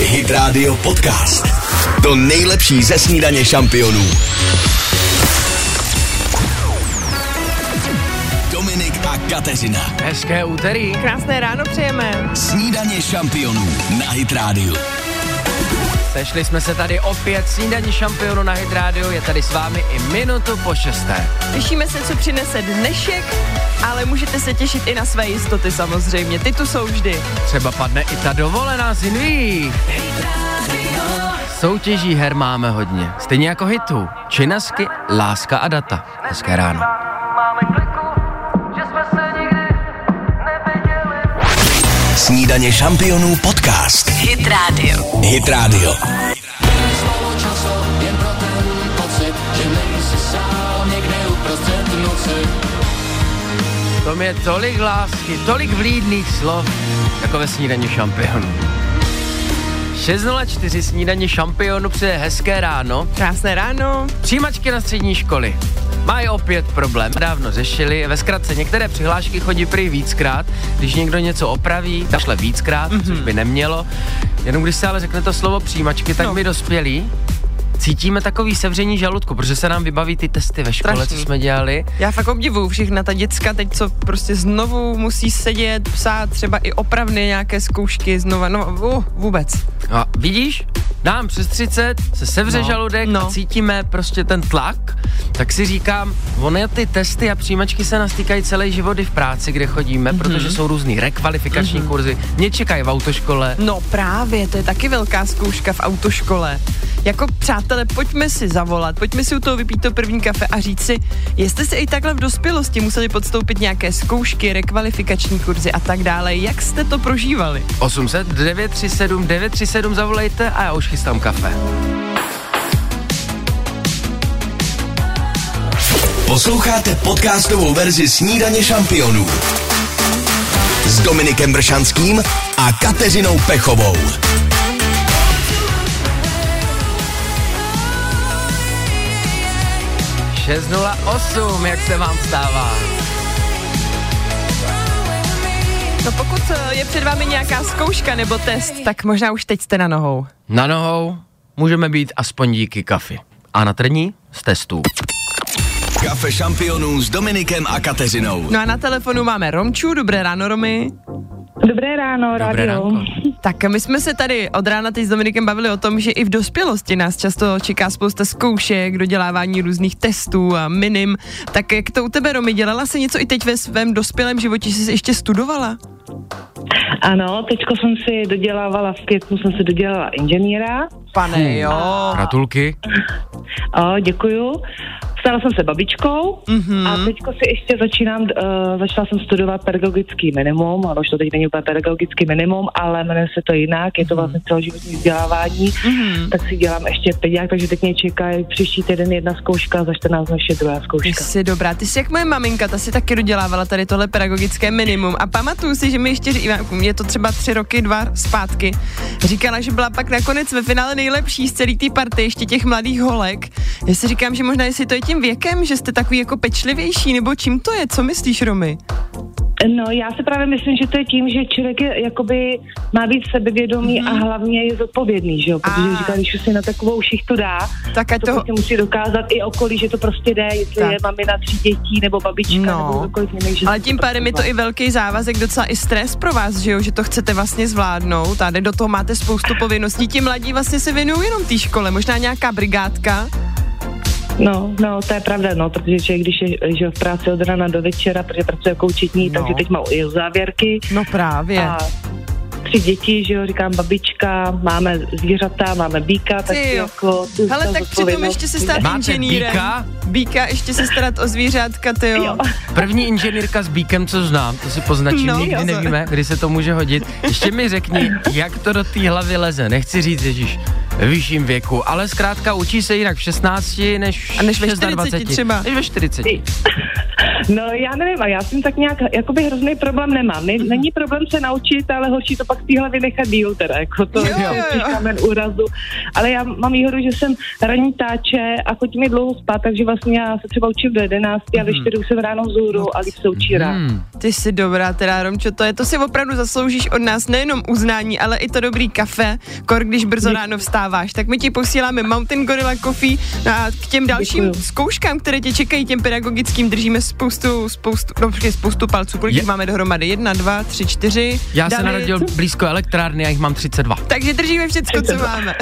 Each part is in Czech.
Hit Radio Podcast. To nejlepší ze snídaně šampionů. Dominik a Kateřina. Hezké úterý. Krásné ráno přejeme. Snídaně šampionů na Hit Radio. Sešli jsme se tady opět, snídaní šampionu na Hit Radio je tady s vámi i minutu po šesté. Těšíme se, co přinese dnešek, ale můžete se těšit i na své jistoty samozřejmě. Ty tu jsou vždy. Třeba padne i ta dovolená z Inví. Soutěží her máme hodně, stejně jako hitů. Činasky, láska a data. Hezké ráno. Snídaně šampionů podcast. Hit Radio. Hit Radio. To je tolik lásky, tolik vlídných slov, jako ve snídaní šampionu. 6.04 snídaní šampionu přeje hezké ráno. Krásné ráno. Přijímačky na střední školy. Mají opět problém. Dávno řešili. Ve zkratce některé přihlášky chodí prý víckrát. Když někdo něco opraví, tak šle víckrát, mm-hmm. což by nemělo. Jenom když se ale řekne to slovo přijímačky, tak No. my dospělí cítíme takový sevření žaludku, protože se nám vybaví ty testy ve škole, Strašný. co jsme dělali. Já fakt obdivuju všechna ta děcka teď, co prostě znovu musí sedět, psát třeba i opravny nějaké zkoušky znova, no uh, vůbec. A vidíš, nám přes 30 se sevře No, žaludek no. a cítíme prostě ten tlak, tak si říkám, ony ty testy a přijímačky se nás týkají celý život i v práci, kde chodíme, Mhm. mm-hmm. protože jsou různý rekvalifikační mm-hmm. kurzy, mě čekají v autoškole. No právě, to je taky velká zkouška v autoškole. Jako přátelé, pojďme si zavolat, pojďme si u toho vypít to první kafe a říct si, jestli se i takhle v dospělosti museli podstoupit nějaké zkoušky, rekvalifikační kurzy a tak dále. Jak jste to prožívali? 800 937 937 zavolejte a já už chystám kafe. Posloucháte podcastovou verzi Snídaně šampionů s Dominikem Bršanským a Kateřinou Pechovou. – 608, jak se vám stává? No pokud eh, je před vámi nějaká zkouška nebo test, tak možná už teď jste na nohou. Na nohou můžeme být aspoň díky kafi. A na trní z testů. Kafe šampionů s Dominikem a Kateřinou. No a na telefonu máme Romču, dobré ráno Romy. Dobré ráno, Dobré rádio. ránko. Tak my jsme se tady od rána teď s Dominikem bavili o tom, že i v dospělosti nás často čeká spousta zkoušek, dodělávání různých testů a minim. Tak jak to u tebe, Romy, dělala se něco i teď ve svém dospělém životě, jsi ještě studovala? Ano, teďko jsem si dodělávala, v květnu jsem si dodělala inženýra. Pane, jo. Gratulky. O, děkuju. Stala jsem se babičkou Mhm. a teďko si ještě začínám, uh, začala jsem studovat pedagogický minimum, ano, už to teď není úplně pedagogický minimum, ale jmenuje se to jinak, je to vlastně celoživotní vzdělávání, Mhm. tak si dělám ještě pediák, takže teď mě čeká příští týden jedna zkouška, za 14 dnů ještě druhá Ty zkouška. jsi dobrá, ty jsi jak moje maminka, ta si taky dodělávala tady tohle pedagogické minimum a pamatuju si, že mi ještě, je to třeba tři roky, dva zpátky, říkala, že byla pak nakonec ve finále nejlepší z celé té party, ještě těch mladých holek. Já si říkám, že možná jestli to je tím věkem, že jste takový jako pečlivější, nebo čím to je, co myslíš, Romy? No, já si právě myslím, že to je tím, že člověk je, jakoby má být sebevědomý mm-hmm. a hlavně je zodpovědný, že jo? Protože. A. říká, když už si na takovou šichtu dá, Tak to to, prostě musí dokázat i okolí, že to prostě jde, jestli Tak. je mamina tří dětí nebo babička No. nebo kdokoliv jiný. že ale to tím prostě pádem je to zvládne. i velký závazek, docela i stres pro vás, že jo, že to chcete vlastně zvládnout a jde do toho máte spoustu povinností. Ti mladí vlastně se věnují jenom té škole, možná nějaká brigádka, No, no, to je pravda, no, protože člověk, když je že v práci od rána do večera, protože pracuje jako účetní, No. takže teď má i závěrky no právě. a tři děti, že jo, říkám babička, máme zvířata, máme býka, tak Ty jo. jako... ta tak přitom ještě se stát Máte inženýrem. býka? Býka, ještě se starat o zvířátka, ty jo. Jo. První inženýrka s bíkem, co znám, to si poznačím, No, nikdy jo. nevíme, kdy se to může hodit. Ještě mi řekni, jak to do té hlavy leze. Nechci říct, Ježíš, vyšším věku, ale zkrátka učí se jinak v 16 než, A než ve 26, 40 třeba. Než ve 40. No já nevím, a já tím tak nějak, jakoby hrozný problém nemám. Ne, není problém se naučit, ale horší to pak z téhle vynechat díl teda, jako to Jo, jo, úrazu. Ale já mám výhodu, že jsem ranní táče a chodí mi dlouho spát, takže vlastně já se třeba učím do 11 a ve 4 už jsem ráno vzhůru a když se učí. Hmm. Ty jsi dobrá, teda Romčo, to je, to si opravdu zasloužíš od nás nejenom uznání, ale i to dobrý kafe, kor, když brzo ráno vstáváš. Tak my ti posíláme Mountain Gorilla Coffee no a k těm dalším Děkuju. zkouškám, které tě čekají, těm pedagogickým, držíme spoustu, spoustu, no počkej, spoustu palců, kolik Je- máme dohromady? Jedna, dva, tři, čtyři. Já se David. narodil blízko elektrárny a jich mám 32. Takže držíme všecko, co máme.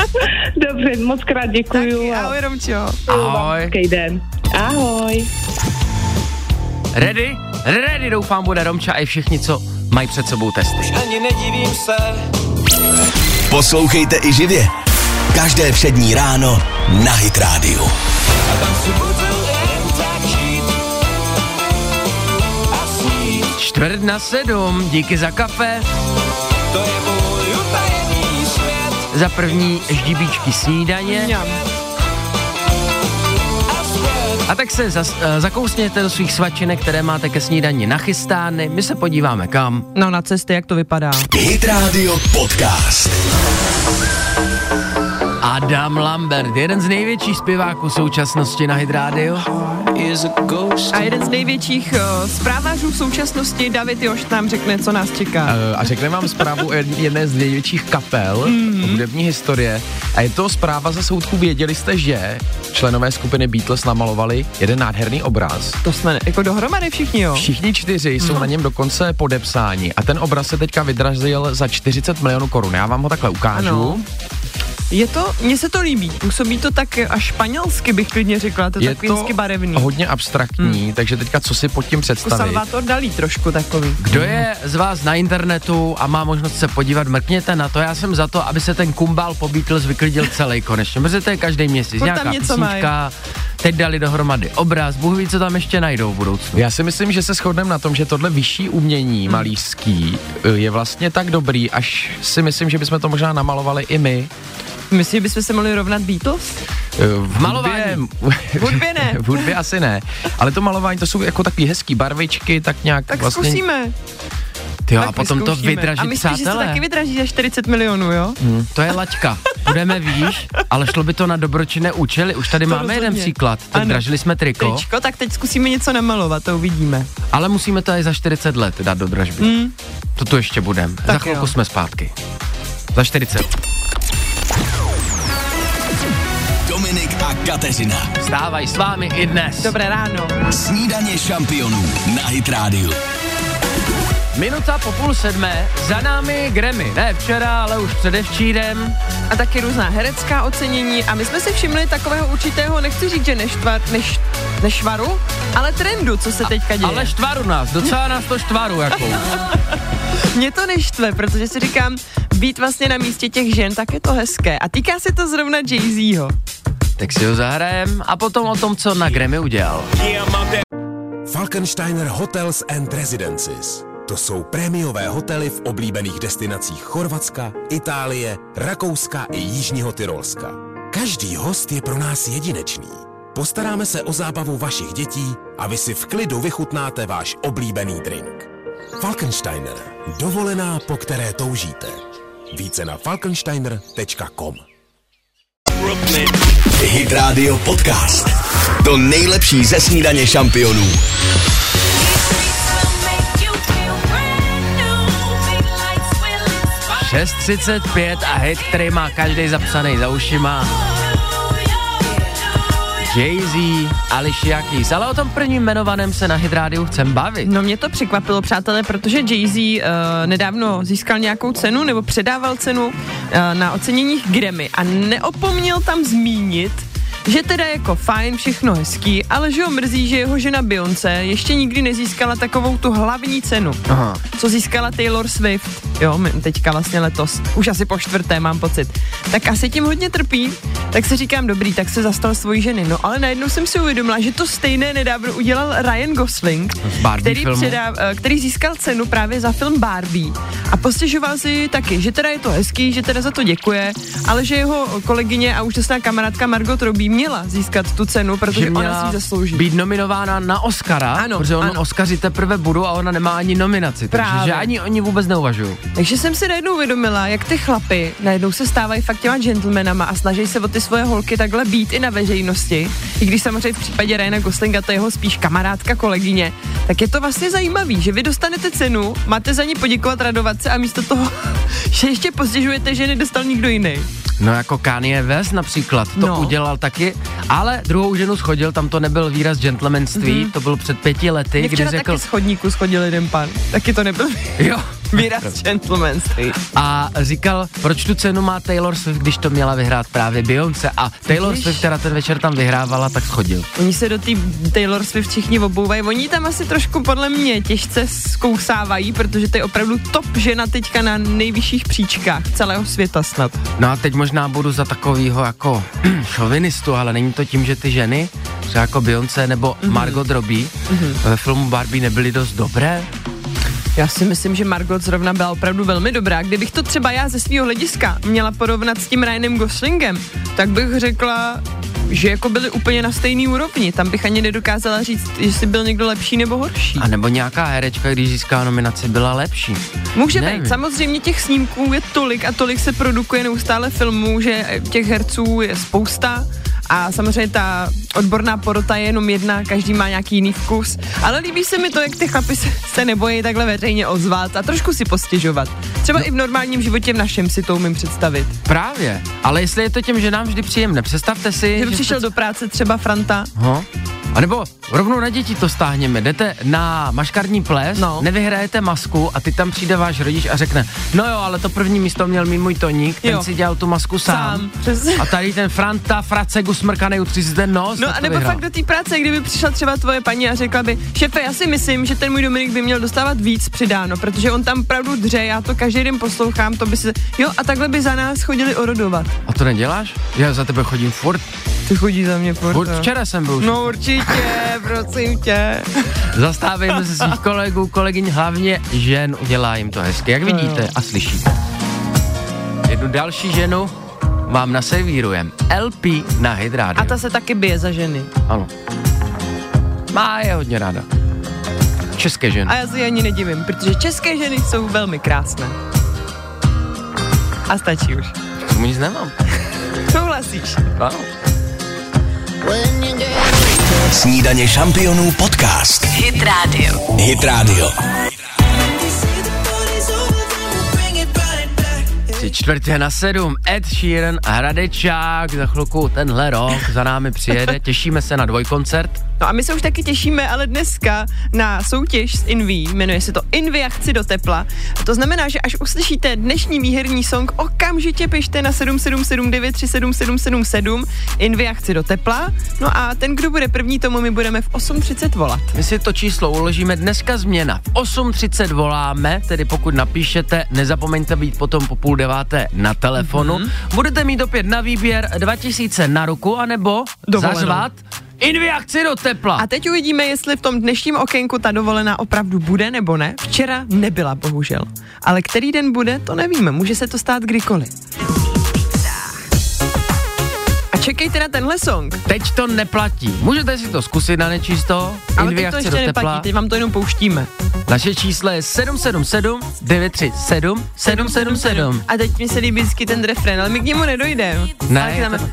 Dobře, moc krát děkuju. Taky, a ahoj Romčo. Ahoj. hezký den. Ahoj. Ready? Ready, doufám, bude Romča a i všichni, co mají před sebou testy. Ani nedivím se, Poslouchejte i živě. Každé přední ráno na Hit Radio. tam si budu. Čtvrt na sedm, díky za kafe, To je můj utajený svět za první ždíbíčky snídaně. Mňam. a tak se zas, uh, zakousněte do svých svačinek, které máte ke snídani nachystány. My se podíváme kam. No na cesty, jak to vypadá. Hit Radio Podcast. Adam Lambert, jeden z největších zpěváků současnosti na Hit Radio. Is a ghost. A jeden z největších uh, zprávářů v současnosti, David Još, nám řekne, co nás čeká. Eh, A řekne vám zprávu o jedné z největších kapel mm. hudební historie. A je to zpráva ze soudku. Věděli jste, že členové skupiny Beatles namalovali jeden nádherný obraz. To jsme jako dohromady všichni, jo? Všichni čtyři jsou na něm dokonce podepsáni a ten obraz se teďka vydrazil za 40 milionů korun. Já vám ho takhle ukážu. Ano. Je to, mně se to líbí, působí to tak až španělsky bych klidně řekla, to je, Je takový to hezky barevný. hodně abstraktní, hmm. takže teďka co si pod tím Jako představit? Salvator Dalí trošku takový. Kdo je z vás na internetu a má možnost se podívat, mrkněte na to. Já jsem za to, aby se ten kumbál po Beatles vyklidil celý konečně, protože to je každý měsíc. Furt Nějaká něco písnička, teď dali dohromady obraz, Bůh ví, co tam ještě najdou v budoucnu. Já si myslím, že se shodneme na tom, že tohle vyšší umění Hmm. malířský eh, je vlastně tak dobrý, až si myslím, že bychom to možná namalovali i my. Myslíš, že bychom se mohli rovnat Beatles? Eh, V malování. V hudbě ne. v hudbě asi ne. Ale to malování, to jsou jako takový hezký barvičky, tak nějak Tak vlastně... zkusíme. Tyjo, tak a potom to vydraží A myslíš, že se to přátelé. taky vydraží za 40 milionů, jo? Hm, to je laťka. Budeme výš, ale šlo by to na dobročinné účely. Už tady To máme jeden rozhodně. příklad. Tak Ano. dražili jsme triko, Tričko, tak teď zkusíme něco namalovat, to uvidíme. ale musíme to i za 40 let dát do dražby. Mm. To tu ještě budeme. Za chvilku jo. jsme zpátky. Za 40. a Kateřina. Stávají s vámi i dnes. Dobré ráno. Snídaně šampionů na Hit Radio. Minuta po půl sedmé, za námi Grammy. Ne včera, ale už předevčírem. A taky různá herecká ocenění a my jsme si všimli takového určitého, nechci říct, že neštvar, neš, nešvaru, ale trendu, co se teďka děje. Ale štvaru nás, docela nás to štvaru, jako. Mě to neštve, protože si říkám, být vlastně na místě těch žen, tak je to hezké. A týká se to zrovna Jay-Zho. Tak si ho zahrajem a potom o tom, co na Grammy udělal. Falkensteiner Hotels and Residences. To jsou prémiové hotely v oblíbených destinacích Chorvatska, Itálie, Rakouska i Jižního Tyrolska. Každý host je pro nás jedinečný. Postaráme se o zábavu vašich dětí a vy si v klidu vychutnáte váš oblíbený drink. Falkensteiner. Dovolená, po které toužíte. Více na falkensteiner.com Hit Radio Podcast. To nejlepší ze snídaně šampionů. 6.35 a hit, který má každý zapsaný za ušima. Jay-Z, Alicia Keys, ale o tom prvním jmenovaném se na Hit Radio chcem bavit. No mě to překvapilo, přátelé, protože Jay-Z uh, nedávno získal nějakou cenu nebo předával cenu uh, na oceněních Grammy a neopomněl tam zmínit, že teda jako fajn, všechno hezký, ale že ho mrzí, že jeho žena Beyoncé ještě nikdy nezískala takovou tu hlavní cenu, Aha. co získala Taylor Swift, jo, teďka vlastně letos, už asi po čtvrté mám pocit. Tak asi tím hodně trpí, tak si říkám, dobrý, tak se zastal svojí ženy. No ale najednou jsem si uvědomila, že to stejné nedávno udělal Ryan Gosling, který, filmu. předá, eh, který získal cenu právě za film Barbie a postěžoval si taky, že teda je to hezký, že teda za to děkuje, ale že jeho kolegyně a úžasná kamarádka Margot Robbie měla získat tu cenu, protože že ona si ji zaslouží. být nominována na Oscara, Ano, protože on ano. Oscaři teprve budou a ona nemá ani nominaci, takže Právě. že ani oni vůbec neuvažují. Takže jsem si najednou uvědomila, jak ty chlapy najednou se stávají fakt těma gentlemanama a snaží se o ty svoje holky takhle být i na veřejnosti. I když samozřejmě v případě Ryana Goslinga to je jeho spíš kamarádka, kolegyně, tak je to vlastně zajímavý, že vy dostanete cenu, máte za ní poděkovat, radovat se a místo toho, že ještě postěžujete, že nedostal nikdo jiný. No jako Kanye West například, to No. udělal taky, ale druhou ženu schodil, tam to nebyl výraz gentlemanství, to bylo před pěti lety, Mě kdy řekl, taky schodníku schodil jeden pan. Taky to nebyl jo, výraz gentlemanství. a říkal, proč tu cenu má Taylor Swift, když to měla vyhrát právě Beyoncé a Taylor Vidíš? Swift, která ten večer tam vyhrávala, tak schodil. Oni se do té Taylor Swift všichni obouvají. Oni tam asi trošku podle mě těžce zkousávají, protože to je opravdu top žena teďka na nejvyšších příčkách celého světa snad. No a teď možná budu za takovýho jako šovinistu, ale není to tím, že ty ženy, třeba jako Beyoncé nebo Mhm. Margot Robbie, ve filmu Barbie nebyly dost dobré? Já si myslím, že Margot zrovna byla opravdu velmi dobrá. Kdybych to třeba já ze svého hlediska měla porovnat s tím Ryanem Goslingem, tak bych řekla, že jako byli úplně na stejný úrovni. Tam bych ani nedokázala říct, jestli byl někdo lepší nebo horší. A nebo nějaká herečka, když získá nominaci, byla lepší. Může Nevím. být. Samozřejmě těch snímků je tolik a tolik se produkuje neustále filmů, že těch herců je spousta a samozřejmě ta odborná porota je jenom jedna, každý má nějaký jiný vkus. Ale líbí se mi to, jak ty chlapi se, se nebojí takhle veřejně ozvat a trošku si postěžovat. Třeba no. i v normálním životě v našem si to umím představit. Právě. Ale jestli je to těm ženám vždy příjemné, představte si, Že by přišel jste- do práce třeba Franta. Ho? A nebo rovnou na děti to stáhněme. Jdete na maškarní ples, No. nevyhrajete masku a ty tam přijde váš rodič a řekne, no jo, ale to první místo měl mít můj Toník, ten Jo. si dělal tu masku sám. Sám. A tady ten Franta, Fracegu, smrkanej, utří ten nos. No tak a nebo vyhrál. fakt do té práce, kdyby přišla třeba tvoje paní a řekla by, šefe, já si myslím, že ten můj Dominik by měl dostávat víc přidáno, protože on tam pravdu dře, já to každý den poslouchám, to by se, jo a takhle by za nás chodili orodovat. A to neděláš? Já za tebe chodím furt. Ty chodí za mě furt. furt jo. včera jsem byl. No určitě, prosím tě. Zastávejme se svých kolegů, kolegyň, hlavně žen, udělá jim to hezky, jak No vidíte a slyšíte. Jednu další ženu vám naservírujem. LP na Hydrádiu. A ta se taky bije za ženy. Ano. Má je hodně ráda. České ženy. A já si ani nedivím, protože české ženy jsou velmi krásné. A stačí už. K tomu nic nemám. Souhlasíš? Ano. Snídaně šampionů podcast. Hit Radio. Hit Radio. Tři čtvrtě na sedm, Ed Sheeran Hradečák, za chvilku tenhle rok za námi přijede, těšíme se na dvojkoncert. No a my se už taky těšíme, ale dneska na soutěž s Inví, jmenuje se to Invi a chci do tepla. A to znamená, že až uslyšíte dnešní výherní song, okamžitě pište na 777937777 Invi a chci do tepla. No a ten, kdo bude první, tomu my budeme v 8.30 volat. My si to číslo uložíme dneska změna. V 8.30 voláme, tedy pokud napíšete, nezapomeňte být potom po půl deváté na telefonu. Mm-hmm. Budete mít opět na výběr 2000 na ruku, anebo Dovolenou. zařvat Invi a chci do tepla. A teď uvidíme, jestli v tom dnešním okénku ta dovolená opravdu bude nebo ne. Včera nebyla, bohužel. Ale který den bude, to nevíme. Může se to stát kdykoliv. A čekejte na tenhle song. Teď to neplatí. Můžete si to zkusit na nečisto. Ale teď to ještě do tepla. neplatí, teď vám to jenom pouštíme. Naše číslo je 777 937 777. A teď mi se líbí vždycky ten refren, ale my k němu nedojdeme. Ne, Ale to-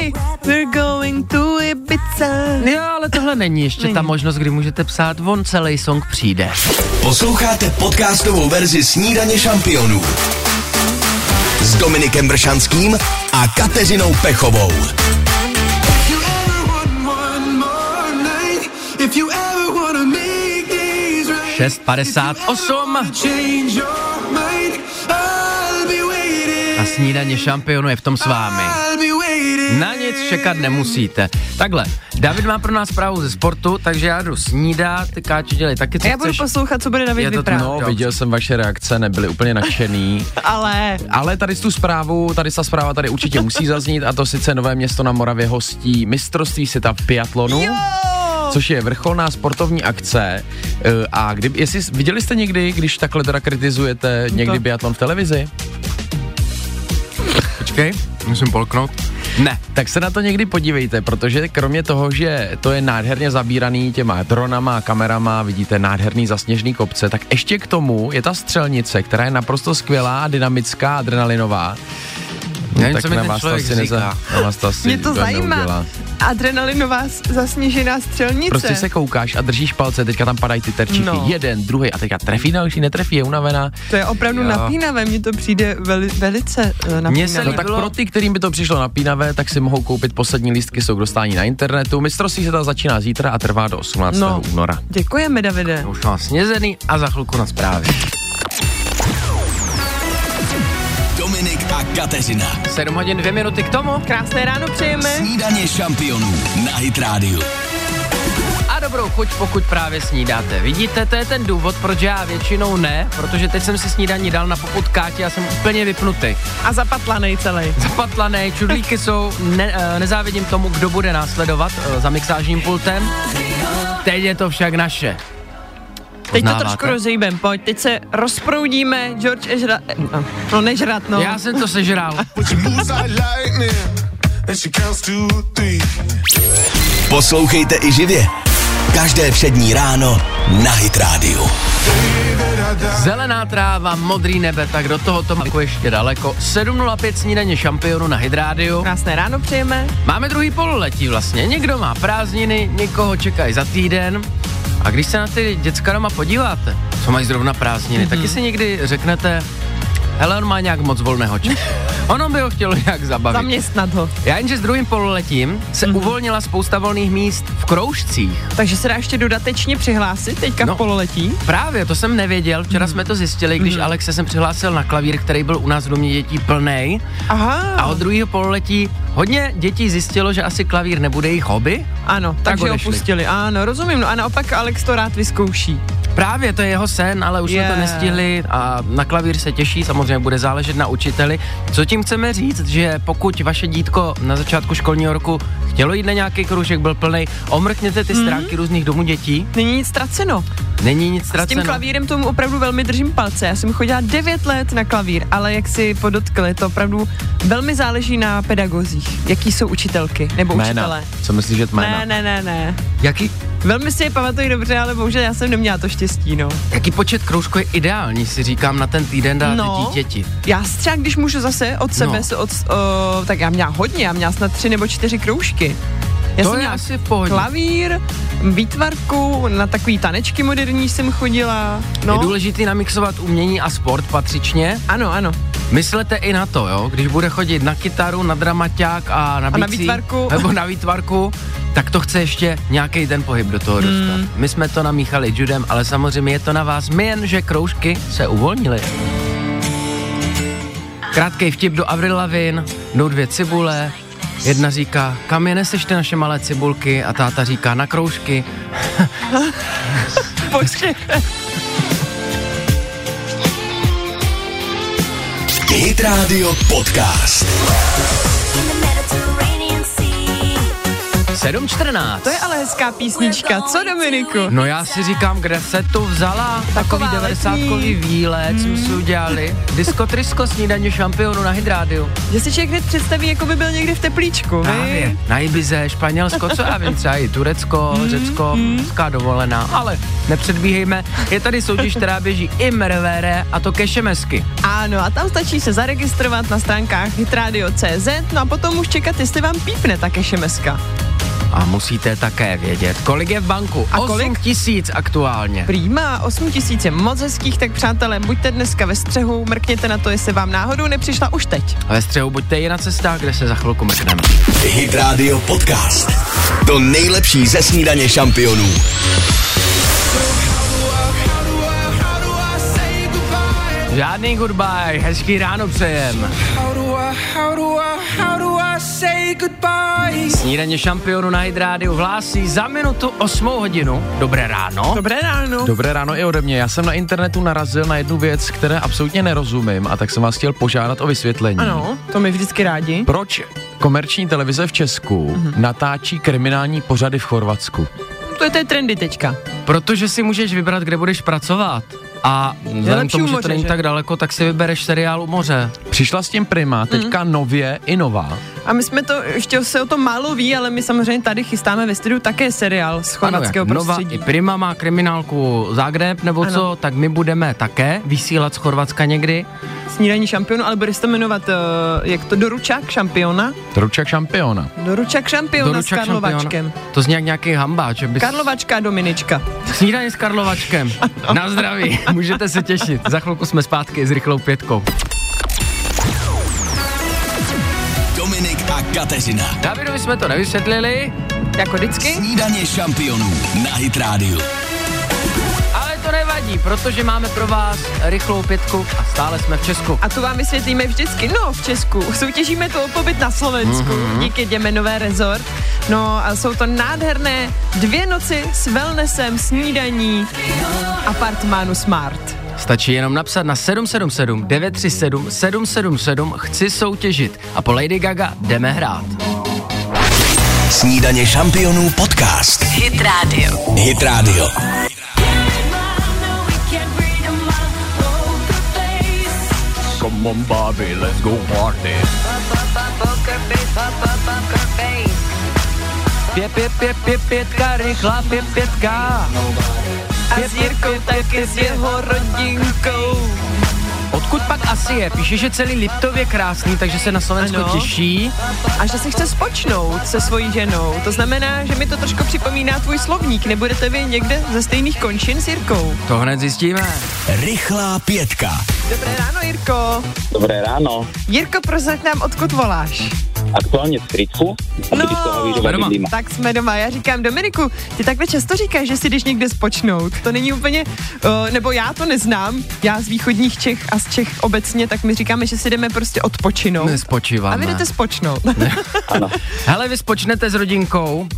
Hey, we're going to Ibiza. Jo, ale tohle není ještě Není. ta možnost, kdy můžete psát, on celý song přijde. Posloucháte podcastovou verzi Snídaně šampionů s Dominikem Bršanským a Kateřinou Pechovou. 6.58 a snídaně šampionu je v tom s vámi. Nic čekat nemusíte. Takhle, David má pro nás zprávu ze sportu, takže já jdu snídat, káči dělej taky, co A já budu chceš. poslouchat, co bude David Je to vyprávět. No, Dobře. viděl jsem vaše reakce, nebyly úplně nadšený. Ale Ale tady z tu zprávu, tady ta zpráva tady určitě musí zaznít a to sice Nové město na Moravě hostí mistrovství světa v biatlonu. jo! Což je vrcholná sportovní akce. Eh, A kdy, jestli viděli jste někdy, když takhle teda kritizujete někdy biatlon v televizi? Musím polknout. Ne. Tak se na to někdy podívejte, protože kromě toho, že to je nádherně zabíraný těma dronama, kamerama, vidíte nádherný zasněžný kopce, tak ještě k tomu je ta střelnice, která je naprosto skvělá, dynamická, adrenalinová. Nevím, tak co mi na ten vás to člověk asi říká. na vás to asi Mě to neudělá. zajímá. Adrenalinová s- zasněžená střelnice. Prostě se koukáš a držíš palce, teďka tam padají ty terčíky, No. jeden, druhý a teďka trefí další, netrefí, je unavená. To je opravdu Jo. napínavé, mně to přijde veli, velice uh, napínavé. Mně se No tak pro ty, kterým by to přišlo napínavé, tak si mohou koupit poslední lístky, jsou k dostání na internetu. Mistrovství se ta začíná zítra a trvá do 18. No. února. Děkujeme, Davide. Už mám snězený a za chvilku na zprávy. Dominik a Kateřina. 7 hodin 2 minuty k tomu. Krásné ráno přejeme. Snídaně šampionů na Hit Radio. A dobrou chuť, pokud právě snídáte. Vidíte, to je ten důvod, proč já většinou ne, protože teď jsem si snídaní dal na poput Kátě a jsem úplně vypnutý. A zapatlanej celý. Zapatlané, čudlíky jsou, ne, eh, nezávidím tomu, kdo bude následovat eh, za mixážním pultem. Teď je to však naše. Teď to trošku rozejbem, pojď, teď se rozproudíme, George Ežra, no nežrat, no. Já jsem to sežral. To. Poslouchejte i živě. Každé přední ráno na Hit Radio. Zelená tráva, modrý nebe, tak do tohoto maku ještě daleko. 7.05 snídaně šampionu na Hydrádiu. Krásné ráno přejeme. Máme druhý pololetí vlastně. Někdo má prázdniny, někoho čekají za týden. A když se na ty děcka doma podíváte, co mají zrovna prázdniny, mm-hmm. taky si někdy řeknete, hele, on má nějak moc volného času. ono by ho chtělo nějak zabavit. Zaměstnat ho. Já jenže s druhým pololetím se mm-hmm. uvolnila spousta volných míst v kroužcích. Takže se dá ještě dodatečně přihlásit teďka No. v pololetí. Právě, to jsem nevěděl, včera jsme to zjistili, když mm. Alex se sem přihlásil na klavír, který byl u nás v domě dětí. Aha. A od druhého pololetí hodně dětí zjistilo, že asi klavír nebude jejich hobby. Ano, Tak takže odešli. opustili. Ano, rozumím. No a naopak Alex to rád vyzkouší. Právě, to je jeho sen, ale už jsme Je. to nestihli a na klavír se těší, samozřejmě bude záležet na učiteli. Co tím chceme říct, že pokud vaše dítko na začátku školního roku chtělo jít na nějaký kroužek, byl plný, omrkněte ty stránky různých domů dětí, Není nic ztraceno. není nic S tím ztraceno. klavírem tomu opravdu velmi držím palce. Já jsem chodila 9 let na klavír, ale jak si podotkli, to opravdu velmi záleží na pedagozích. Jaký jsou učitelky nebo Jména. učitelé. Co myslíš, že jména? Ne, ne, ne, ne. Jaký, Velmi si je pamatuju dobře, ale bohužel já jsem neměla to štěstí, no. jaký počet kroužků je ideální, si říkám, na ten týden dát No. dítěti. Já třeba, když můžu zase od sebe, No. se od, o, tak já měla hodně, já měla snad tři nebo čtyři kroužky. Já To jsem je měla asi v pohodě. klavír, výtvarku, na takový tanečky moderní jsem chodila. No. Je důležité namixovat umění a sport patřičně. ano, ano. Myslete i na to, jo, když bude chodit na kytaru, na dramaťák a na na bicí, výtvarku. nebo na výtvarku, tak to chce ještě nějaký ten pohyb do toho dostat. Hmm. My jsme to namíchali judem, ale samozřejmě je to na vás. My jen, že kroužky se uvolnily. Krátký vtip do Avril Lavigne, jdou dvě cibule, jedna říká, kam je neseš ty naše malé cibulky a táta říká, na kroužky. Počkej. Hit Radio Podcast. 7.14. To je ale hezká písnička, co Dominiku? No já si říkám, kde se tu vzala takový Taková 90 letní. výlet, jsme si udělali. Disko Trisko, snídaně šampionu na Hydrádiu. Že si člověk hned představí, jako by byl někdy v teplíčku, Právě, na Ibize, Španělsko, co já vím, třeba i Turecko, Řecko, hezká dovolená, ale nepředbíhejme, je tady soutěž, která běží i mrvére a to kešemesky. Ano, a tam stačí se zaregistrovat na stránkách hitradio.cz, no a potom už čekat, jestli vám pípne ta kešemeska. A musíte také vědět, kolik je v banku. A 8 kolik? tisíc aktuálně. Prýma, 8 tisíc je moc hezkých, tak přátelé, buďte dneska ve střehu, mrkněte na to, jestli vám náhodou nepřišla už teď. Ve střehu buďte i na cestách, kde se za chvilku mrkneme. Hit Radio Podcast. To nejlepší ze snídaně šampionů. Žádný goodbye, hezký ráno přejem. How do I, how do I, Snídaně šampionu na Hydrádiu hlásí za minutu 8 hodinu. Dobré ráno. Dobré ráno. Dobré ráno i ode mě. Já jsem na internetu narazil na jednu věc, které absolutně nerozumím a tak jsem vás chtěl požádat o vysvětlení. Ano, to my vždycky rádi. Proč komerční televize v Česku Mhm. natáčí kriminální pořady v Chorvatsku? To je, to je trendy teďka. Protože si můžeš vybrat, kde budeš pracovat. A vzhledem k tomu, že to není že? tak daleko, tak si vybereš seriál u moře. Přišla s tím Prima, teďka Mhm. nově i nová A my jsme to, ještě se o tom málo ví, ale my samozřejmě tady chystáme ve studiu také seriál z Ano, chorvatského jak Nova prostředí. i Prima má kriminálku Zagreb nebo Ano. co, tak my budeme také vysílat z Chorvatska někdy. Snídaní šampionu, ale bude se to jmenovat, uh, jak to, Doručák šampiona? Tručak šampiona. Doručák šampiona Doručak s Karlovačkem. šampiona. To zní jak nějaký hambáč. že bys- Karlovačka a Dominička. Snídaně s Karlovačkem. Na zdraví. Můžete se těšit. Za chvilku jsme zpátky s rychlou pětkou. Kateřina. Davidovi jsme to nevysvětlili, Jako vždycky. Snídaně šampionů na Hit Radio. ale to nevadí, protože máme pro vás rychlou pětku a stále jsme v Česku. A tu vám vysvětlíme vždycky. No, v Česku. Soutěžíme to o pobyt na Slovensku Mhm. mm-hmm. díky Děmenové rezort. No a jsou to nádherné dvě noci s wellnessem, snídaní, apartmánu Smart. Stačí jenom napsat na 777 937 777 chci soutěžit a po Lady Gaga jdeme hrát. Snídaně šampionů podcast. Hit Radio. Hit Radio. Come on Bobby, let's go party. Pět, pět, pět, pět, pětka, rychlá pět, pětka. A s Jirkou taky s jeho rodinkou. Odkud pak asi je? Píše, že celý Liptov je krásný, takže se na Slovensko Ano. těší. A že se chce spočnout se svojí ženou. To znamená, že mi to trošku připomíná tvůj slovník. Nebudete vy někde ze stejných končin s Jirkou? To hned zjistíme. Rychlá pětka. Dobré ráno, Jirko. Dobré ráno. Jirko, prozrať nám, odkud voláš. Aktuálně z Frýdku, a No. Jsme doma. bydlím. Tak jsme doma. Já říkám, Dominiku, ty takhle často říkáš, že si jdeš někde spočnout. To není úplně, uh, nebo já to neznám, já z východních Čech a z Čech obecně, tak my říkáme, že si jdeme prostě odpočinout. A Nespočíváme. vy jdete spočnout. Ano. Hele, vy spočnete s rodinkou.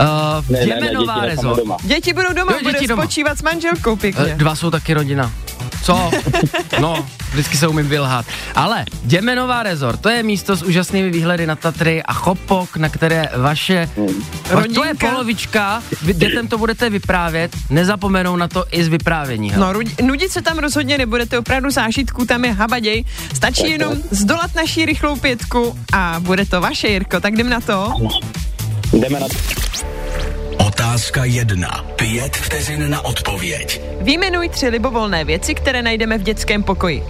Uh, Ne, ne, ne, děti rezort. doma. Děti budou doma, Jo, děti bude doma. spočívat s manželkou pěkně. Eh, Dva jsou taky rodina. Co? No, vždycky se umím vylhat. Ale Děmenová rezort, to je místo s úžasnými výhledy na Tatry a chopok, na které vaše va, to je Rodinka. polovička, vy dětem to budete vyprávět, nezapomenou na to i z vyprávění. hele. No, rudi- nudit se tam rozhodně nebudete, opravdu zážitků tam je habaděj. Stačí jenom zdolat naší rychlou pětku a bude to vaše, Jirko, tak jdem na to. Jdeme na Otázka jedna. Pět vteřin na odpověď. Výjmenuj tři libovolné věci, které najdeme v dětském pokoji.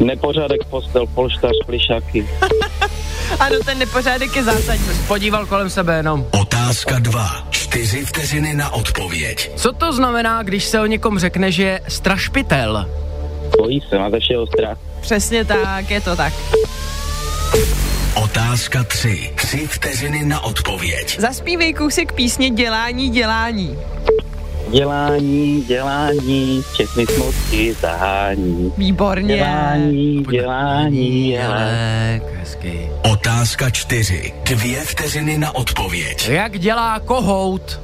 nepořádek, postel, polštář, plišáky. Ano, ten nepořádek je zásadní. Podíval kolem sebe jenom. Otázka dva. Čtyři vteřiny na odpověď. Co to znamená, když se o někom řekne, že je strašpitel? Bojí se, má ze všeho strach. Přesně tak, je to tak. Otázka tři. Tři vteřiny na odpověď. Zaspívej kousek písně Dělání, dělání. Dělání, dělání, všechny smutky zahání. Výborně. Dělání, dělání, dělání. Jelek, hezky. Otázka čtyři. Dvě vteřiny na odpověď. Jak dělá kohout?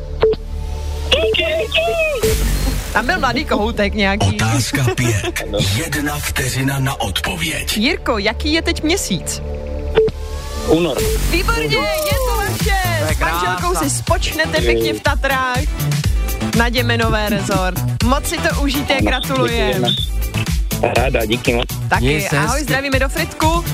Tam byl mladý kohoutek nějaký. Otázka pět. Jedna vteřina na odpověď. Jirko, jaký je teď měsíc? Únor. Výborně, je to vaše. S manželkou si spočnete pěkně v Tatrách na Děmenové rezort. Moc si to užijte, gratulujem. Děkujeme. Ráda, díky moc. Taky, se ahoj, hezky. zdravíme do Fritku.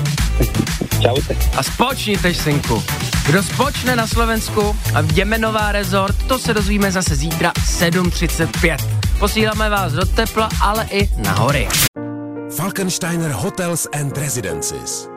Čaute. A spočněte, synku. Kdo spočne na Slovensku a v Děmenová rezort, to se dozvíme zase zítra 7.35. Posíláme vás do tepla, ale i na hory. Falkensteiner Hotels and Residences.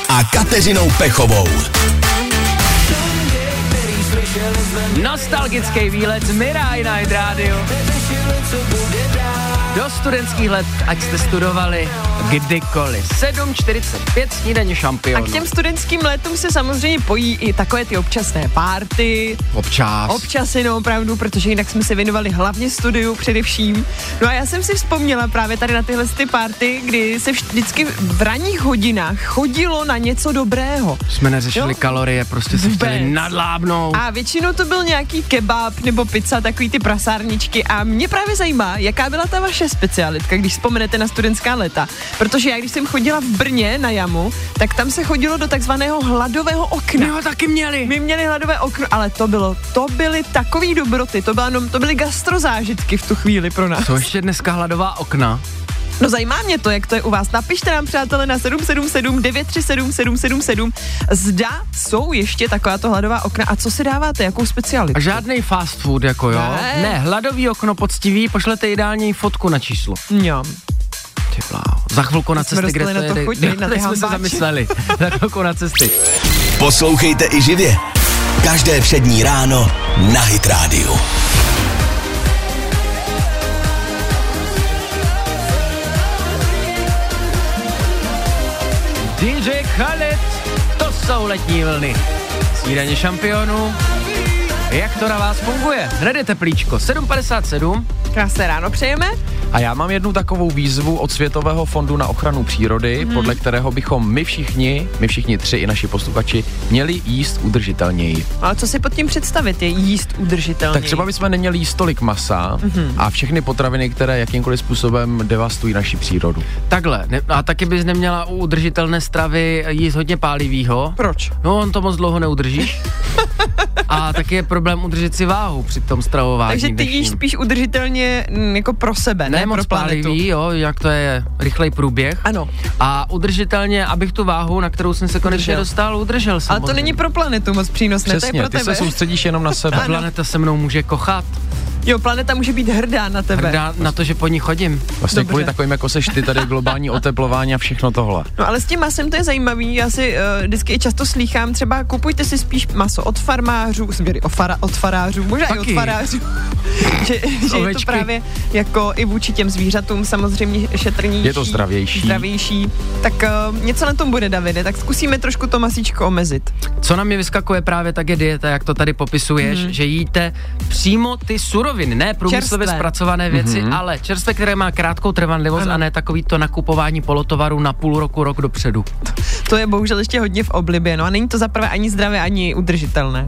a Kateřinou Pechovou. Nostalgický výlet z Mirai Night Radio. Do studentských let, ať jste studovali kdykoliv. 7.45 snídaně A šampionů. k těm studentským letům se samozřejmě pojí i takové ty občasné párty, Občas. Občas jenom opravdu, protože jinak jsme se věnovali hlavně studiu především. No a já jsem si vzpomněla právě tady na tyhle ty party, kdy se vždycky v ranních hodinách chodilo na něco dobrého. Jsme neřešili Jo? kalorie, prostě se chtěli nadlábnout. A většinou to byl nějaký kebab nebo pizza, takový ty prasárničky. A mě právě zajímá, jaká byla ta vaše specialitka, když vzpomenete na studentská léta. Protože já, když jsem chodila v Brně na jamu, tak tam se chodilo do takzvaného hladového okna. My ho taky měli. My měli hladové okno, ale to bylo, to byly takový dobroty, to, byla, no, to byly gastrozážitky v tu chvíli pro nás. Jsou ještě dneska hladová okna. No zajímá mě to, jak to je u vás. Napište nám, přátelé, na 777 937 777. Zda jsou ještě takováto hladová okna a co si dáváte, jakou specialitu? A žádný fast food, jako jo. Ne. ne hladový okno poctivý, pošlete ideální fotku na číslo. Jo. Ty bláho. Za chvilku na cesty, kde to na to jede. chuť, na jsme se zamysleli. Za chvilku na cesty. Poslouchejte i živě. Každé přední ráno na Hit Radio. Jsou letní vlny. Snídaně šampionů. Jak to na vás funguje? Hned je teplíčko. 7.57. Krásné ráno přejeme. A já mám jednu takovou výzvu od Světového fondu na ochranu přírody, Mhm. podle kterého bychom my všichni, my všichni tři i naši posluchači, měli jíst udržitelněji. Ale co si pod tím představit, je jíst udržitelně. Tak třeba bychom neměli jíst tolik masa Mhm. a všechny potraviny, které jakýmkoliv způsobem devastují naši přírodu. Takhle. Ne, a taky bys neměla u udržitelné stravy jíst hodně pálivýho. Proč? No, on to moc dlouho neudržíš. a taky je problém udržet si váhu při tom stravování. Takže ty dnešním. jíš spíš udržitelně mm, jako pro sebe, ne, ne pro moc planetu. pálivý, jo, jak to je rychlej průběh. Ano, A udržitelně, abych tu váhu, na kterou jsem se konečně Udržel. dostal, udržel ale samozřejmě. to není pro planetu moc přínosné, to Přesně, je pro ty tebe. se soustředíš jenom na sebe. Ano. Planeta se mnou může kochat. Jo, planeta může být hrdá na tebe. Hrdá na to, že po ní chodím. Vlastně Dobře. kvůli takovým, jako seš ty, tady je globální oteplování a všechno tohle. No ale s tím masem to je zajímavý, já si uh, vždycky i často slýchám, třeba kupujte si spíš maso od farmářů, směry od, fara, od farářů, možná i Taky. od farářů, že, že je to právě jako i vůči těm zvířatům samozřejmě šetrnější. Je to zdravější. Zdravější. Tak uh, něco na tom bude, Davide, tak zkusíme trošku to masíčko omezit. Co na mě vyskakuje právě tak je dieta, jak to tady popisuješ, mm-hmm. že jíte přímo ty suroviny, ne průmyslově Čerstvé. zpracované věci, mm-hmm. ale čerstvé, které má krátkou trvanlivost Ano. a ne takový to nakupování polotovaru na půl roku, rok dopředu. To je bohužel ještě hodně v oblibě, no a není to zaprvé ani zdravé, ani udržitelné.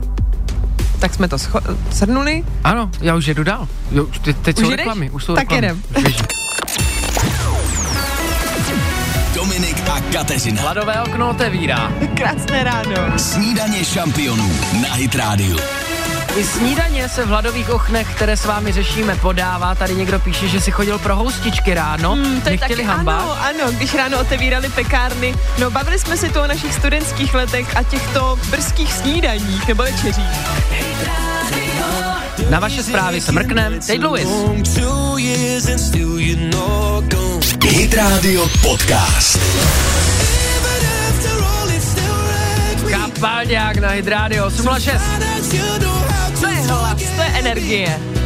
Tak jsme to scho- shrnuli. Ano, já už jedu dál. Jo, te, teď Už jsou jedeš? reklamy. Už jsou Tak reklamy. jedem. Dominik a Kateřina. Hladové okno otevírá. Krásné ráno. Snídaně šampionů na Hit Radio. I snídaně se v hladových oknech, které s vámi řešíme, podává. Tady někdo píše, že si chodil pro houstičky ráno. Hmm, to je Nechtěli taky, hambák. ano, ano, když ráno otevírali pekárny. No, bavili jsme si tu o našich studentských letech a těchto brzkých snídaních nebo večeřích. Na vaše zprávy se mrknem. Teď Louis. Hit Radio Podcast. Kapalďák na Hydrádio 806. To je hlas, to je energie.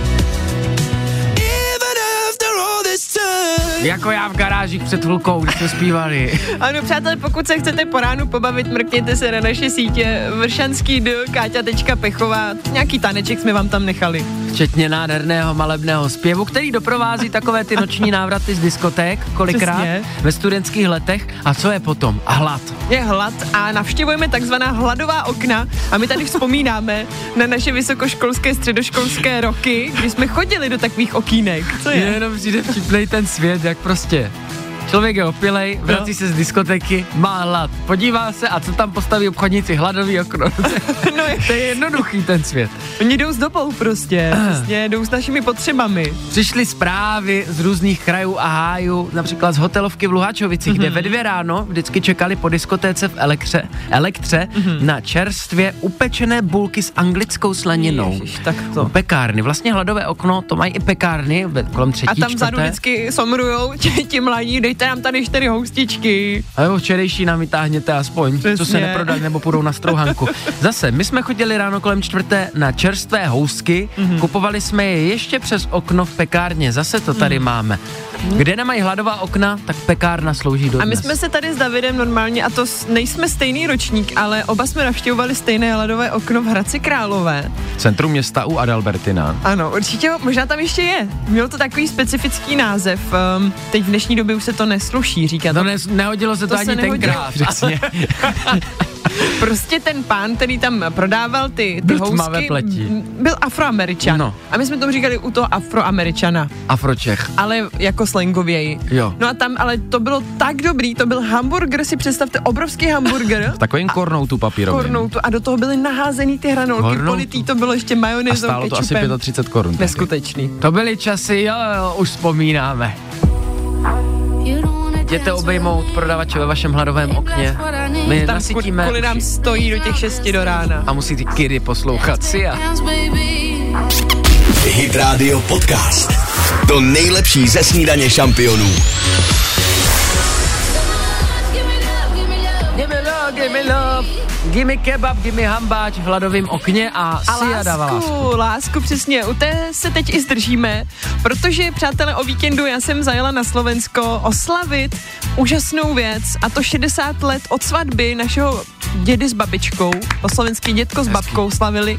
Jako já v garážích před chvilkou, když jsme zpívali. Ano, přátelé, pokud se chcete po ránu pobavit, mrkněte se na naše sítě vršanský d, káťa.pechová. Nějaký taneček jsme vám tam nechali. Včetně nádherného malebného zpěvu, který doprovází takové ty noční návraty z diskoték, kolikrát Přesně. ve studentských letech. A co je potom? A hlad. Je hlad a navštěvujeme takzvaná hladová okna a my tady vzpomínáme na naše vysokoškolské, středoškolské roky, kdy jsme chodili do takových okýnek. Co je? Jenom přijde vtipnej ten svět, jak prostě Člověk je opilej, vrací se z diskotéky, má hlad. Podívá se a co tam postaví obchodníci? Hladový okno. No, je- to je jednoduchý ten svět. Oni jdou s dobou prostě, prostě jdou s našimi potřebami. Přišly zprávy z různých krajů a hájů, například z hotelovky v Luhačovici, mm-hmm. kde ve dvě ráno vždycky čekali po diskotéce v elektře, elektře mm-hmm. na čerstvě upečené bulky s anglickou slaninou. Ježiš, tak to. U pekárny. Vlastně hladové okno, to mají i pekárny kolem třetí, A tam vzadu vždycky somrujou ti mladí, dejte nám tady čtyři houstičky. Ale včerejší nám vytáhněte aspoň, Přesně. co se neprodá nebo půjdou na strouhanku. Zase, my jsme chodili ráno kolem čtvrté na čerstvé housky, Mhm. mm-hmm. kupovali jsme je ještě přes okno v pekárně, zase to Mhm. tady máme. Kde nemají hladová okna, tak pekárna slouží do A my jsme se tady s Davidem normálně, a to nejsme stejný ročník, ale oba jsme navštěvovali stejné ledové okno v Hradci Králové. Centrum města u Adalbertina. Ano, určitě, možná tam ještě je. Mělo to takový specifický název. Um, teď v dnešní době už se to nesluší říkat. To ne, nehodilo se to, To ani se tenkrát. Přesně. Prostě ten pán, který tam prodával ty, ty Byl housky, pleti. byl afroameričan. No. A my jsme tomu říkali u toho afroameričana, Afročech. ale jako slangověji. Jo. No a tam, ale to bylo tak dobrý, to byl hamburger, si představte, obrovský hamburger. Takovým kornoutu papírovým. kornoutu a do toho byly naházený ty hranolky, Kornoutu. politý to bylo ještě A majonézou, stálo to asi kečupem. 35 korun. Neskutečný. To byly časy, jo, jo, už vzpomínáme. Jděte obejmout prodavače ve vašem hladovém okně. My Tam nasytíme kvůli nám stojí do těch 6 do rána. a musí ty kidy poslouchat si a Hit Radio Podcast. To nejlepší ze snídaně šampionů. Give me love, give me love, give me kebab, give me hambáč v hladovém okně a, A si a dává lásku. lásku, lásku, přesně, u té se teď i zdržíme, protože, přátelé, o víkendu já jsem zajela na Slovensko oslavit úžasnou věc a to 60 let od svatby našeho dědy s babičkou, to slovenský dětko s babkou slavili.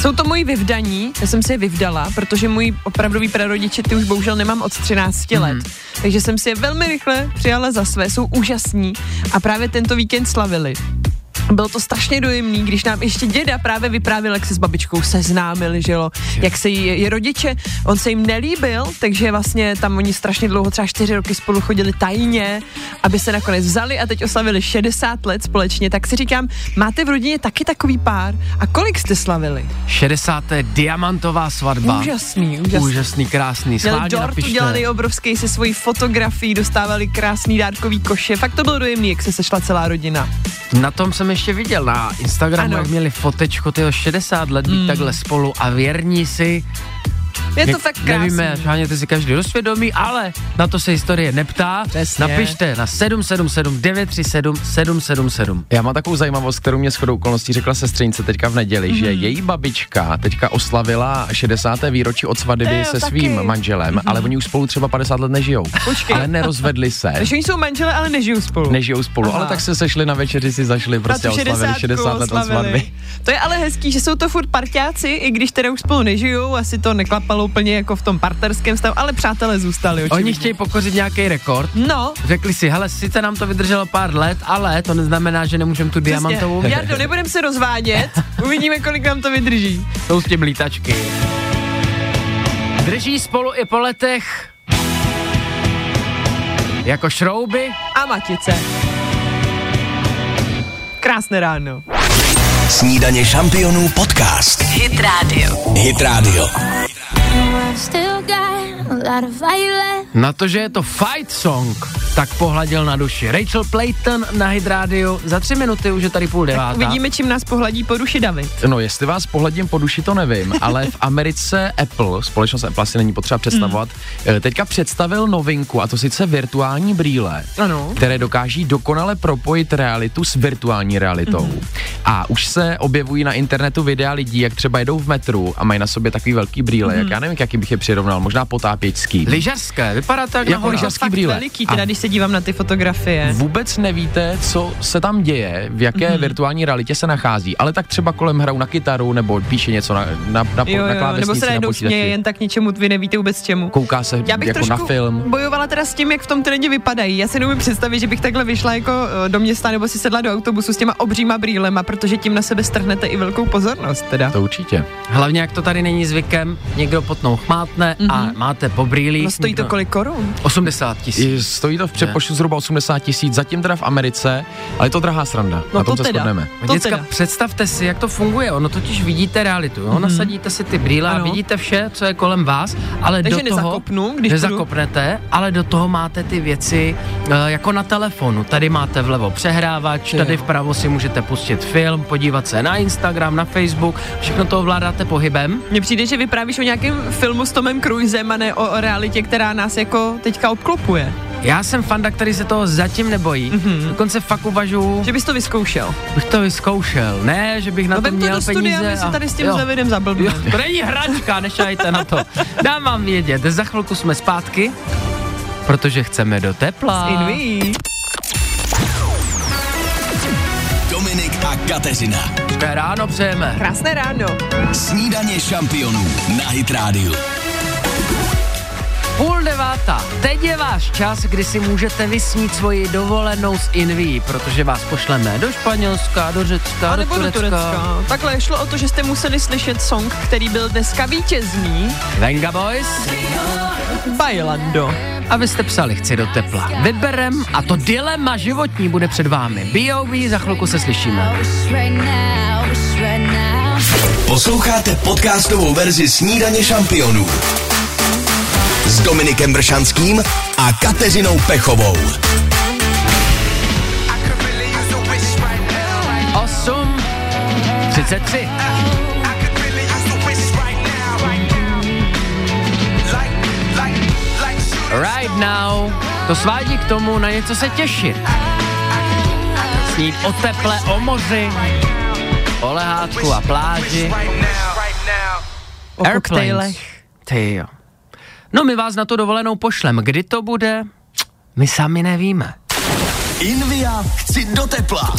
Jsou to moji vyvdaní, já jsem si je vyvdala, protože můj opravdový prarodiče ty už bohužel nemám od 13 let, takže jsem si je velmi rychle přijala za své, jsou úžasní a právě tento víkend slavili. Bylo to strašně dojemný, když nám ještě děda právě vyprávěl, jak se s babičkou seznámili, že jo, jak se jí je rodiče, on se jim nelíbil, takže vlastně tam oni strašně dlouho, třeba čtyři roky spolu chodili tajně, aby se nakonec vzali a teď oslavili 60 let společně, tak si říkám, máte v rodině taky takový pár a kolik jste slavili? 60. diamantová svatba. Úžasný, úžasný. Úžasný, krásný. Schválně dort napište. udělaný obrovský se svojí fotografií, dostávali krásný dárkový koše, fakt to bylo dojemný, jak se sešla celá rodina. Na tom jsem ještě viděl, na Instagramu, Ano. jak měli fotečko tyho 60 let být takhle spolu a věrní si. Je to fakt krásný. Nevíme, šáhněte si každý do svědomí, ale na to se historie neptá. Přesně. Napište na 777 937 777. Já mám takovou zajímavost, kterou mě shodou okolností řekla sestřenice teďka v neděli, Mhm. mm-hmm. že její babička teďka oslavila 60. výročí od svatby Jo, se taky. svým manželem, mm-hmm. ale oni už spolu třeba 50 let nežijou. Počkej. Ale nerozvedli se. Takže oni jsou manželé, ale nežijou spolu. Nežijou spolu, Aha. ale tak se sešli na večeři, si zašli prostě oslavili 60 let od svatby. To je ale hezký, že jsou to furt parťáci, i když teda už spolu nežijou, asi to neklapalo úplně jako v tom partnerském stavu, ale přátelé zůstali. Oni očividně. chtějí pokořit nějaký rekord. No, Řekli si, hele, sice nám to vydrželo pár let, ale to neznamená, že nemůžeme tu diamantovou Přesně. Jardo, nebudem se rozvádět, uvidíme, kolik nám to vydrží. Jsou s tím lítačky. Drží spolu i po letech jako šrouby. A matice. Krásné ráno. Snídaně šampionů podcast. Hit Radio. Hit Radio. I still got Na to, že je to fight song, tak pohladil na duši. Rachel Playton na Hit Radio. Za tři minuty už je tady půl devátá. Uvidíme, čím nás pohladí po duši David. No, jestli vás pohledím po duši, to nevím, ale v Americe Apple, společnost Apple asi není potřeba představovat, mm. teďka představil novinku, a to sice virtuální brýle, Ano. které dokáží dokonale propojit realitu s virtuální realitou. Mm. A už se objevují na internetu videa lidí, jak třeba jedou v metru a mají na sobě takový velký brýle, mm. jak já nevím, jaký bych je přirovnal, možná potápěčský. Lyžařské, vypadá to jak Jako lyžařský Fakt brýle. veliký, teda, A když se dívám na ty fotografie. Vůbec nevíte, co se tam děje, v jaké mm. virtuální realitě se nachází, ale tak třeba kolem hrajou na kytaru nebo píše něco na, na, na, Jo, na jo, klávesnici, nebo se na najednou směje jen tak něčemu, vy nevíte vůbec čemu. Kouká se Já bych jako na film. bojovala teda s tím, jak v tom trendě vypadají. Já si neumím představit, že bych takhle vyšla jako eh, do města nebo si sedla do autobusu s těma obříma brýlema, protože tím na sebe strhnete i velkou pozornost teda. To určitě. Hlavně jak to tady není zvykem, někdo potnou chmátne mm-hmm. a máte po brýlích. No stojí to někdo- kolik korun? 80 tisíc. Stojí to v přepočtu zhruba 80 tisíc, zatím teda v Americe, ale je to drahá sranda. No na tom to se teda. shodneme. To Děcka, teda. představte si, jak to funguje. Ono totiž vidíte realitu. Jo? Mm-hmm. Nasadíte si ty brýle a Ano. vidíte vše, co je kolem vás, ale Takže do toho nezakopnu, když nezakopnete, ale do toho máte ty věci uh, jako na telefonu. Tady máte vlevo přehrávač, tady vpravo si můžete pustit film, podívat se na Instagram, na Facebook, všechno to ovládáte pohybem. Mně přijde, že vyprávíš o nějakém filmu s Tomem Cruisem a ne o, o realitě, která nás jako teďka obklopuje. Já jsem fanda, který se toho zatím nebojí. Mm-hmm. Dokonce fakt uvažuji, Že bys to vyzkoušel. bych to vyzkoušel. Ne, že bych na No to vem to měl do studia, peníze. my se a- tady s tím Jo, zablbneme. to není hračka, nešajte na to. Dám vám vědět, za chvilku jsme zpátky, protože chceme do tepla. Dominik a Kateřina. Dobré ráno přejeme. Krásné ráno. Snídaně šampionů na Hit Radio. Půl devátá. Teď je váš čas, kdy si můžete vysnít svoji dovolenou z Inví, protože vás pošleme do Španělska, do Řecka, A nebo do do Turecka. Turecka. Takhle šlo o to, že jste museli slyšet song, který byl dneska vítězný. Venga Boys. Bailando. A vy jste psali, chci do tepla. Vyberem a to dilema životní bude před vámi. B.O.B. za chvilku se slyšíme. Posloucháte podcastovou verzi Snídaně šampionů s Dominikem Bršanským a Kateřinou Pechovou. 8, 33. Right now. To svádí k tomu na něco se těšit. Snít o teple, o moři, o lehátku a pláži. O koktejlech. Ty jo. No my vás na to dovolenou pošlem. Kdy to bude? My sami nevíme. Invia chci do tepla.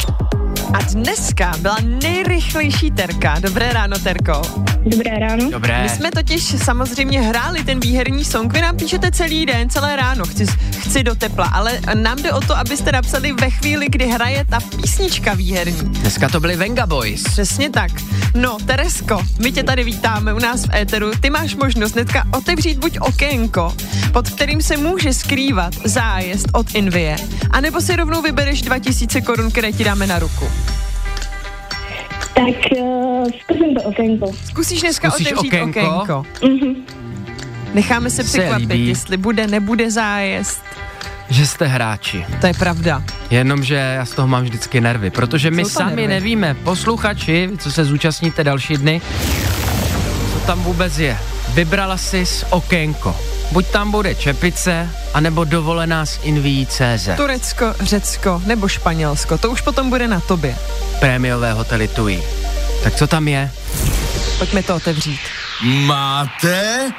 A dneska byla nejrychlejší Terka. Dobré ráno, Terko. Dobré ráno. Dobré. My jsme totiž samozřejmě hráli ten výherní song. Vy nám píšete celý den, celé ráno. Chci, chci do tepla, ale nám jde o to, abyste napsali ve chvíli, kdy hraje ta písnička výherní. Dneska to byly Venga Boys. Přesně tak. No, Teresko, my tě tady vítáme u nás v éteru. Ty máš možnost hnedka otevřít buď okénko, pod kterým se může skrývat zájezd od Invie, anebo si rovnou vybereš 2000 korun, které ti dáme na ruku. Tak uh, zkusím to okénko. Zkusíš dneska Zkusíš otevřít okénko? okénko. Necháme se Se překvapit, líbí. jestli bude, nebude zájezd. Že jste hráči. To je pravda. Jenomže já z toho mám vždycky nervy, protože my sami nervy. nevíme, posluchači, co se zúčastníte další dny, co tam vůbec je. Vybrala jsi z okénko. Buď tam bude čepice, anebo dovolená z Inví.cz. Turecko, Řecko nebo Španělsko, to už potom bude na tobě. Prémiové hotely TUI. Tak co tam je? Pojďme to otevřít. Máte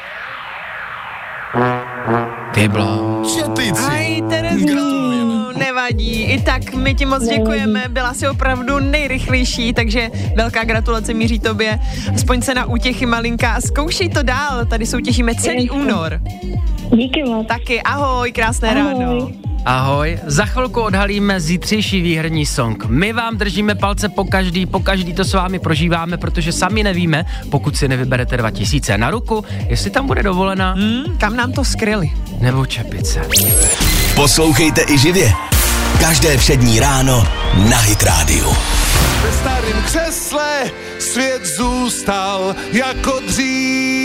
Ty blo. čepici. Aj, Terezu, nevadí. I tak my ti moc děkujeme, byla si opravdu nejrychlejší, takže velká gratulace míří tobě. Aspoň se na útěchy malinká a zkoušej to dál, tady soutěžíme celý únor. Díky moc. Taky ahoj, krásné ráno. Ahoj. Za chvilku odhalíme zítřejší výherní song. My vám držíme palce po každý, po každý to s vámi prožíváme, protože sami nevíme, pokud si nevyberete 2000 na ruku, jestli tam bude dovolená Hmm, kam nám to skryli? nebo čepice. Poslouchejte i živě. Každé všední ráno na Hit Radio. Ve starém křesle svět zůstal jako dřív.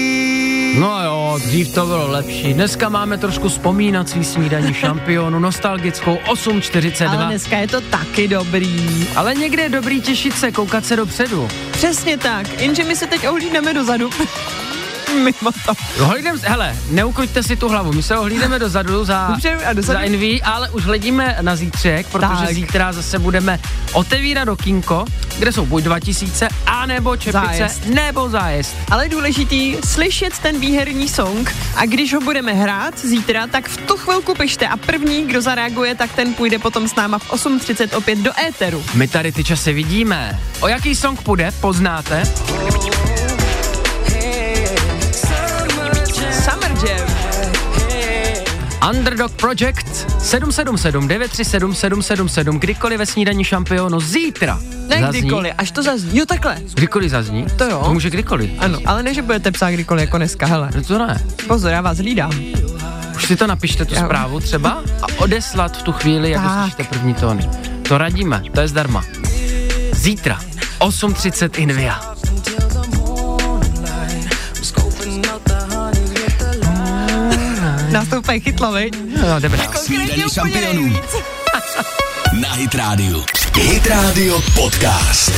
No jo, dřív to bylo lepší. Dneska máme trošku vzpomínací snídaní šampionu, nostalgickou 8.42. Ale dneska je to taky dobrý. Ale někde je dobrý těšit se, koukat se dopředu. Přesně tak, jenže my se teď ohlídneme dozadu. Mimo to. Hlídem, hele, neukruďte si tu hlavu, my se ohlídeme dozadu za, Dobře, a dozadu? za Envy, ale už hledíme na zítřek, protože Tak. zítra zase budeme otevírat okýnko, kde jsou buď 2000, a nebo čepice, Zájezd. nebo zájezd. Ale je důležitý slyšet ten výherní song a když ho budeme hrát zítra, tak v tu chvilku pište a první, kdo zareaguje, tak ten půjde potom s náma v 8.30 opět do éteru. My tady ty časy vidíme. O jaký song půjde, poznáte? Underdog Project 777 937 777, kdykoliv ve snídaní šampionu zítra. Ne zazní. kdykoliv, až to zazní. Jo, takhle. Kdykoliv zazní? To jo. To může kdykoliv. Ano, ale ne, že budete psát kdykoliv jako dneska, hele. No to ne. Pozor, já vás hlídám. Už si to napište, tu Já- zprávu třeba a odeslat v tu chvíli, jak slyšíte první tóny. To radíme, to je zdarma. Zítra, 8.30 Invia. Nás to úplně chytlo, viď? No, dobrá. Snídaně úplně šampionů na Hit Radio. Hit Radio Podcast.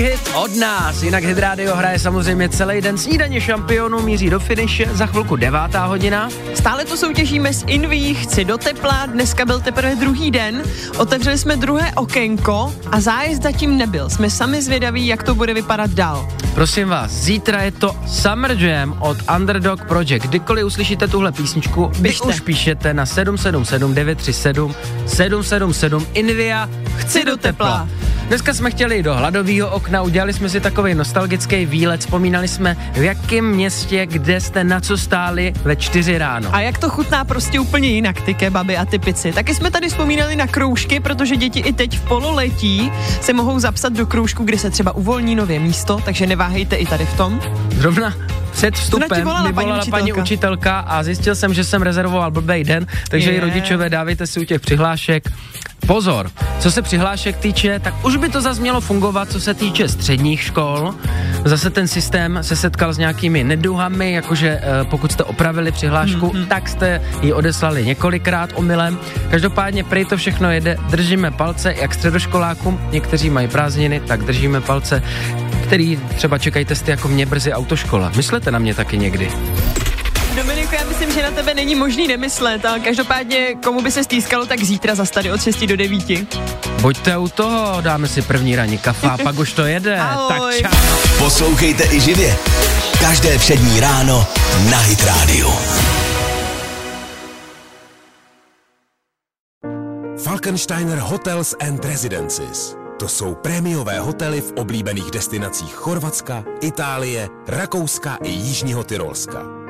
Hit od nás. Jinak Hit Radio hraje samozřejmě celý den. Snídaně šampionů míří do finiše, za chvilku devátá hodina. Stále to soutěžíme s Inví, chci do tepla, dneska byl teprve druhý den, otevřeli jsme druhé okénko a zájezd zatím nebyl. Jsme sami zvědaví, jak to bude vypadat dál. Prosím vás, zítra je to Summer Jam od Underdog Project. Kdykoliv uslyšíte tuhle písničku, vy Běžte. už píšete na 777 937 777 Invia Chci do tepla. Dneska jsme chtěli do hladového okna, udělali jsme si takový nostalgický výlet, vzpomínali jsme, v jakém městě, kde jste na co stáli ve čtyři ráno. A jak to chutná prostě úplně jinak, ty kebaby a ty pici. Taky jsme tady vzpomínali na kroužky, protože děti i teď v pololetí se mohou zapsat do kroužku, kde se třeba uvolní nově místo, takže neváhejte i tady v tom. Zrovna před vstupem volala mi paní volala paní učitelka. učitelka a zjistil jsem, že jsem rezervoval blbej den, takže Je. i rodičové dávejte si u těch přihlášek Pozor, co se přihlášek týče, tak už by to zase mělo fungovat, co se týče středních škol. Zase ten systém se setkal s nějakými neduhami, jakože eh, pokud jste opravili přihlášku, mm-hmm. tak jste ji odeslali několikrát omylem. Každopádně prý to všechno jede, držíme palce jak středoškolákům, někteří mají prázdniny, tak držíme palce, který třeba čekají testy jako mě brzy autoškola. Myslete na mě taky někdy. Dominiku, já myslím, že na tebe není možný nemyslet, ale každopádně komu by se stýskalo, tak zítra zas tady od 6 do 9. Buďte u toho, dáme si první ranní kafe a pak už to jede. Ahoj. Tak čau. Poslouchejte i živě. Každé přední ráno na Hit Radio. Falkensteiner Hotels and Residences. To jsou prémiové hotely v oblíbených destinacích Chorvatska, Itálie, Rakouska i Jižního Tyrolska.